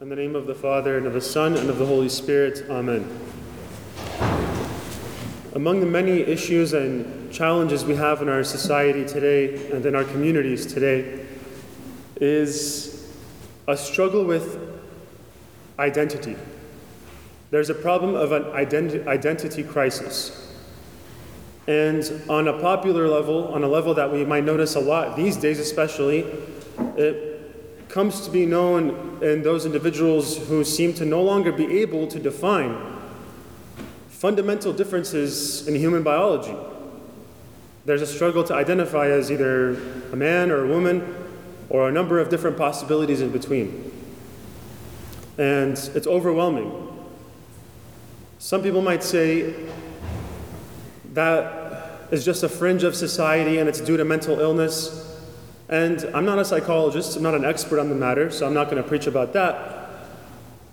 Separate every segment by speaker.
Speaker 1: In the name of the Father, and of the Son, and of the Holy Spirit, Amen. Among the many issues and challenges we have in our society today and in our communities today is a struggle with identity. There's a problem of an identi- identity crisis. And on a popular level, on a level that we might notice a lot these days, especially, it comes to be known in those individuals who seem to no longer be able to define fundamental differences in human biology. There's a struggle to identify as either a man or a woman or a number of different possibilities in between. And it's overwhelming. Some people might say that is just a fringe of society and it's due to mental illness. And I'm not a psychologist, I'm not an expert on the matter, so I'm not going to preach about that.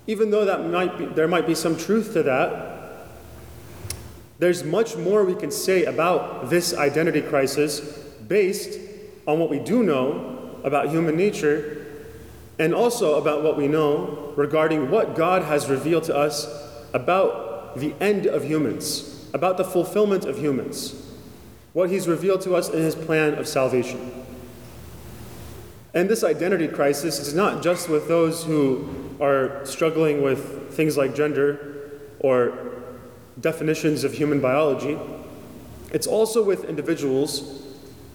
Speaker 1: Even though that might be, there might be some truth to that, there's much more we can say about this identity crisis based on what we do know about human nature and also about what we know regarding what God has revealed to us about the end of humans, about the fulfillment of humans, what He's revealed to us in His plan of salvation. And this identity crisis is not just with those who are struggling with things like gender or definitions of human biology. It's also with individuals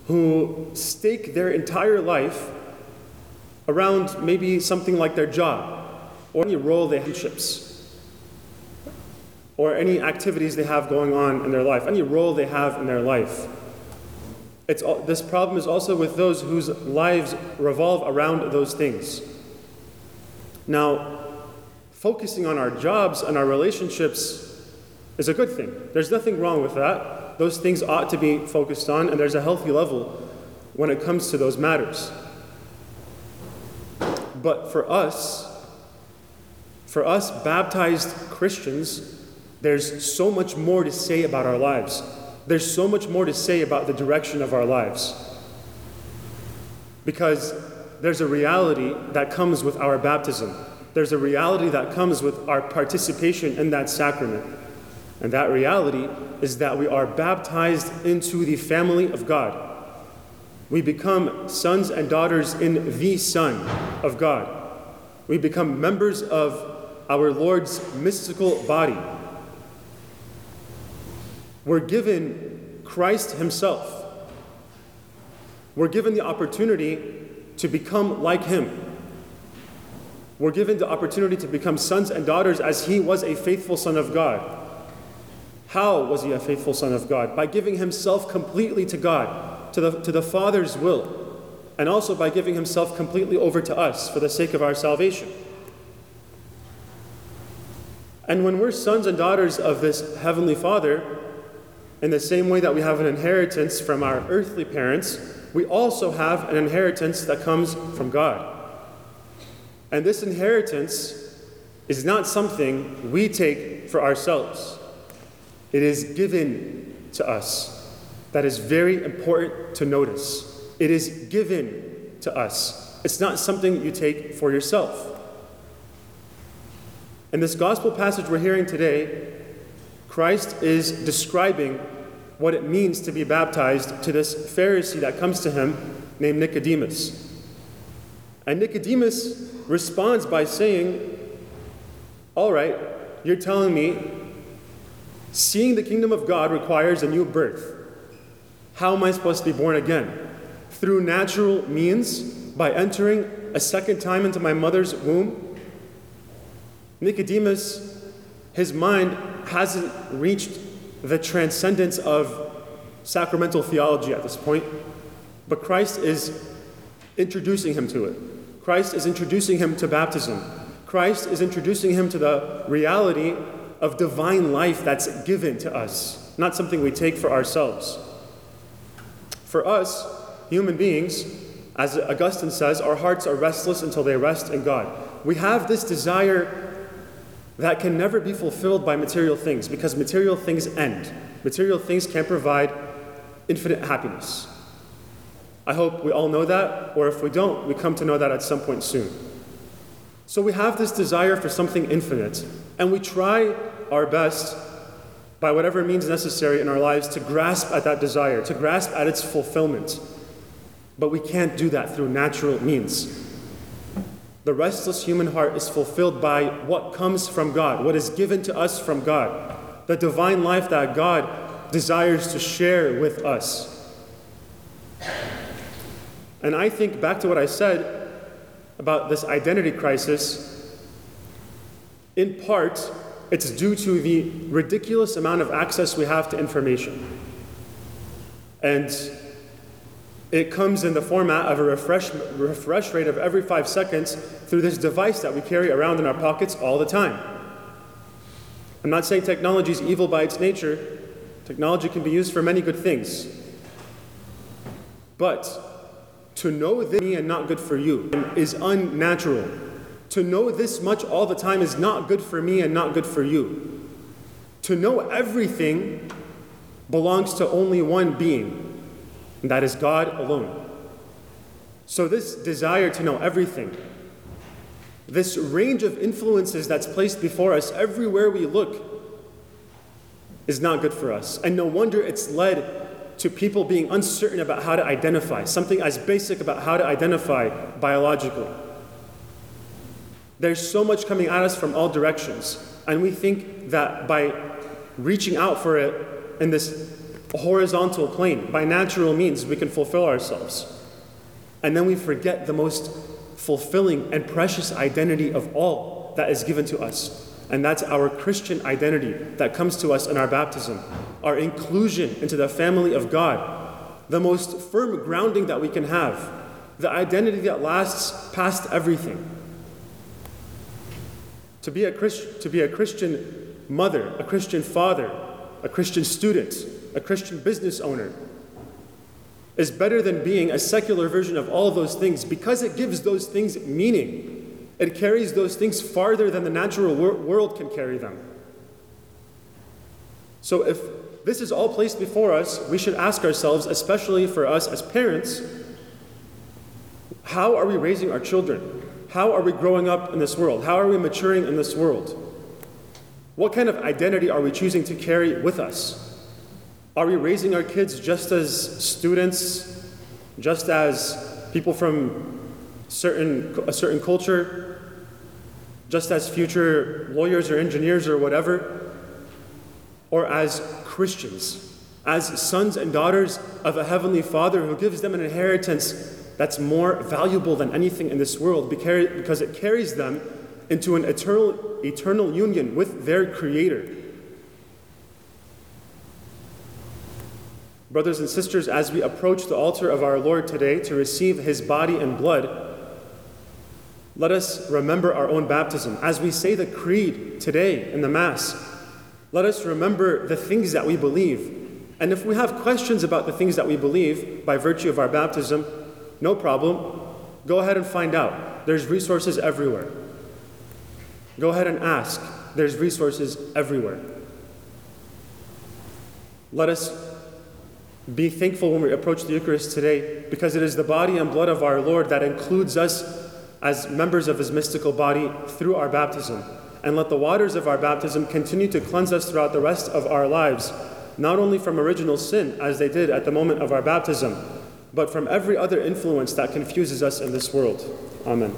Speaker 1: who stake their entire life around maybe something like their job or any role they have or any activities they have going on in their life, any role they have in their life. It's, this problem is also with those whose lives revolve around those things. Now, focusing on our jobs and our relationships is a good thing. There's nothing wrong with that. Those things ought to be focused on, and there's a healthy level when it comes to those matters. But for us, for us baptized Christians, there's so much more to say about our lives there's so much more to say about the direction of our lives. Because there's a reality that comes with our baptism, there's a reality that comes with our participation in that sacrament. And that reality is that we are baptized into the family of God. We become sons and daughters in the Son of God. We become members of our Lord's mystical body. We're given Christ Himself. We're given the opportunity to become like Him. We're given the opportunity to become sons and daughters as He was a faithful Son of God. How was He a faithful Son of God? By giving Himself completely to God, to the, to the Father's will, and also by giving Himself completely over to us for the sake of our salvation. And when we're sons and daughters of this Heavenly Father, in the same way that we have an inheritance from our earthly parents, we also have an inheritance that comes from God. And this inheritance is not something we take for ourselves, it is given to us. That is very important to notice. It is given to us, it's not something you take for yourself. In this gospel passage we're hearing today, Christ is describing what it means to be baptized to this Pharisee that comes to him named Nicodemus. And Nicodemus responds by saying, All right, you're telling me seeing the kingdom of God requires a new birth. How am I supposed to be born again? Through natural means, by entering a second time into my mother's womb? Nicodemus, his mind hasn't reached the transcendence of sacramental theology at this point, but Christ is introducing him to it. Christ is introducing him to baptism. Christ is introducing him to the reality of divine life that's given to us, not something we take for ourselves. For us, human beings, as Augustine says, our hearts are restless until they rest in God. We have this desire that can never be fulfilled by material things because material things end. Material things can't provide infinite happiness. I hope we all know that, or if we don't, we come to know that at some point soon. So we have this desire for something infinite, and we try our best by whatever means necessary in our lives to grasp at that desire, to grasp at its fulfillment. But we can't do that through natural means. The restless human heart is fulfilled by what comes from God, what is given to us from God, the divine life that God desires to share with us. And I think back to what I said about this identity crisis, in part, it's due to the ridiculous amount of access we have to information. And it comes in the format of a refresh, refresh rate of every five seconds through this device that we carry around in our pockets all the time. I'm not saying technology is evil by its nature, technology can be used for many good things. But to know this and not good for you is unnatural. To know this much all the time is not good for me and not good for you. To know everything belongs to only one being, and that is God alone. So, this desire to know everything, this range of influences that's placed before us everywhere we look, is not good for us. And no wonder it's led to people being uncertain about how to identify, something as basic about how to identify biologically. There's so much coming at us from all directions, and we think that by reaching out for it in this horizontal plane, by natural means, we can fulfill ourselves. And then we forget the most fulfilling and precious identity of all that is given to us. And that's our Christian identity that comes to us in our baptism, our inclusion into the family of God, the most firm grounding that we can have, the identity that lasts past everything. To be a, Christ, to be a Christian mother, a Christian father, a Christian student, a Christian business owner is better than being a secular version of all of those things because it gives those things meaning. It carries those things farther than the natural wor- world can carry them. So, if this is all placed before us, we should ask ourselves, especially for us as parents, how are we raising our children? How are we growing up in this world? How are we maturing in this world? What kind of identity are we choosing to carry with us? Are we raising our kids just as students, just as people from certain, a certain culture, just as future lawyers or engineers or whatever? Or as Christians, as sons and daughters of a heavenly Father who gives them an inheritance that's more valuable than anything in this world because it carries them into an eternal, eternal union with their Creator. Brothers and sisters, as we approach the altar of our Lord today to receive His body and blood, let us remember our own baptism. As we say the creed today in the Mass, let us remember the things that we believe. And if we have questions about the things that we believe by virtue of our baptism, no problem. Go ahead and find out. There's resources everywhere. Go ahead and ask. There's resources everywhere. Let us be thankful when we approach the Eucharist today because it is the body and blood of our Lord that includes us as members of his mystical body through our baptism. And let the waters of our baptism continue to cleanse us throughout the rest of our lives, not only from original sin, as they did at the moment of our baptism but from every other influence that confuses us in this world. Amen.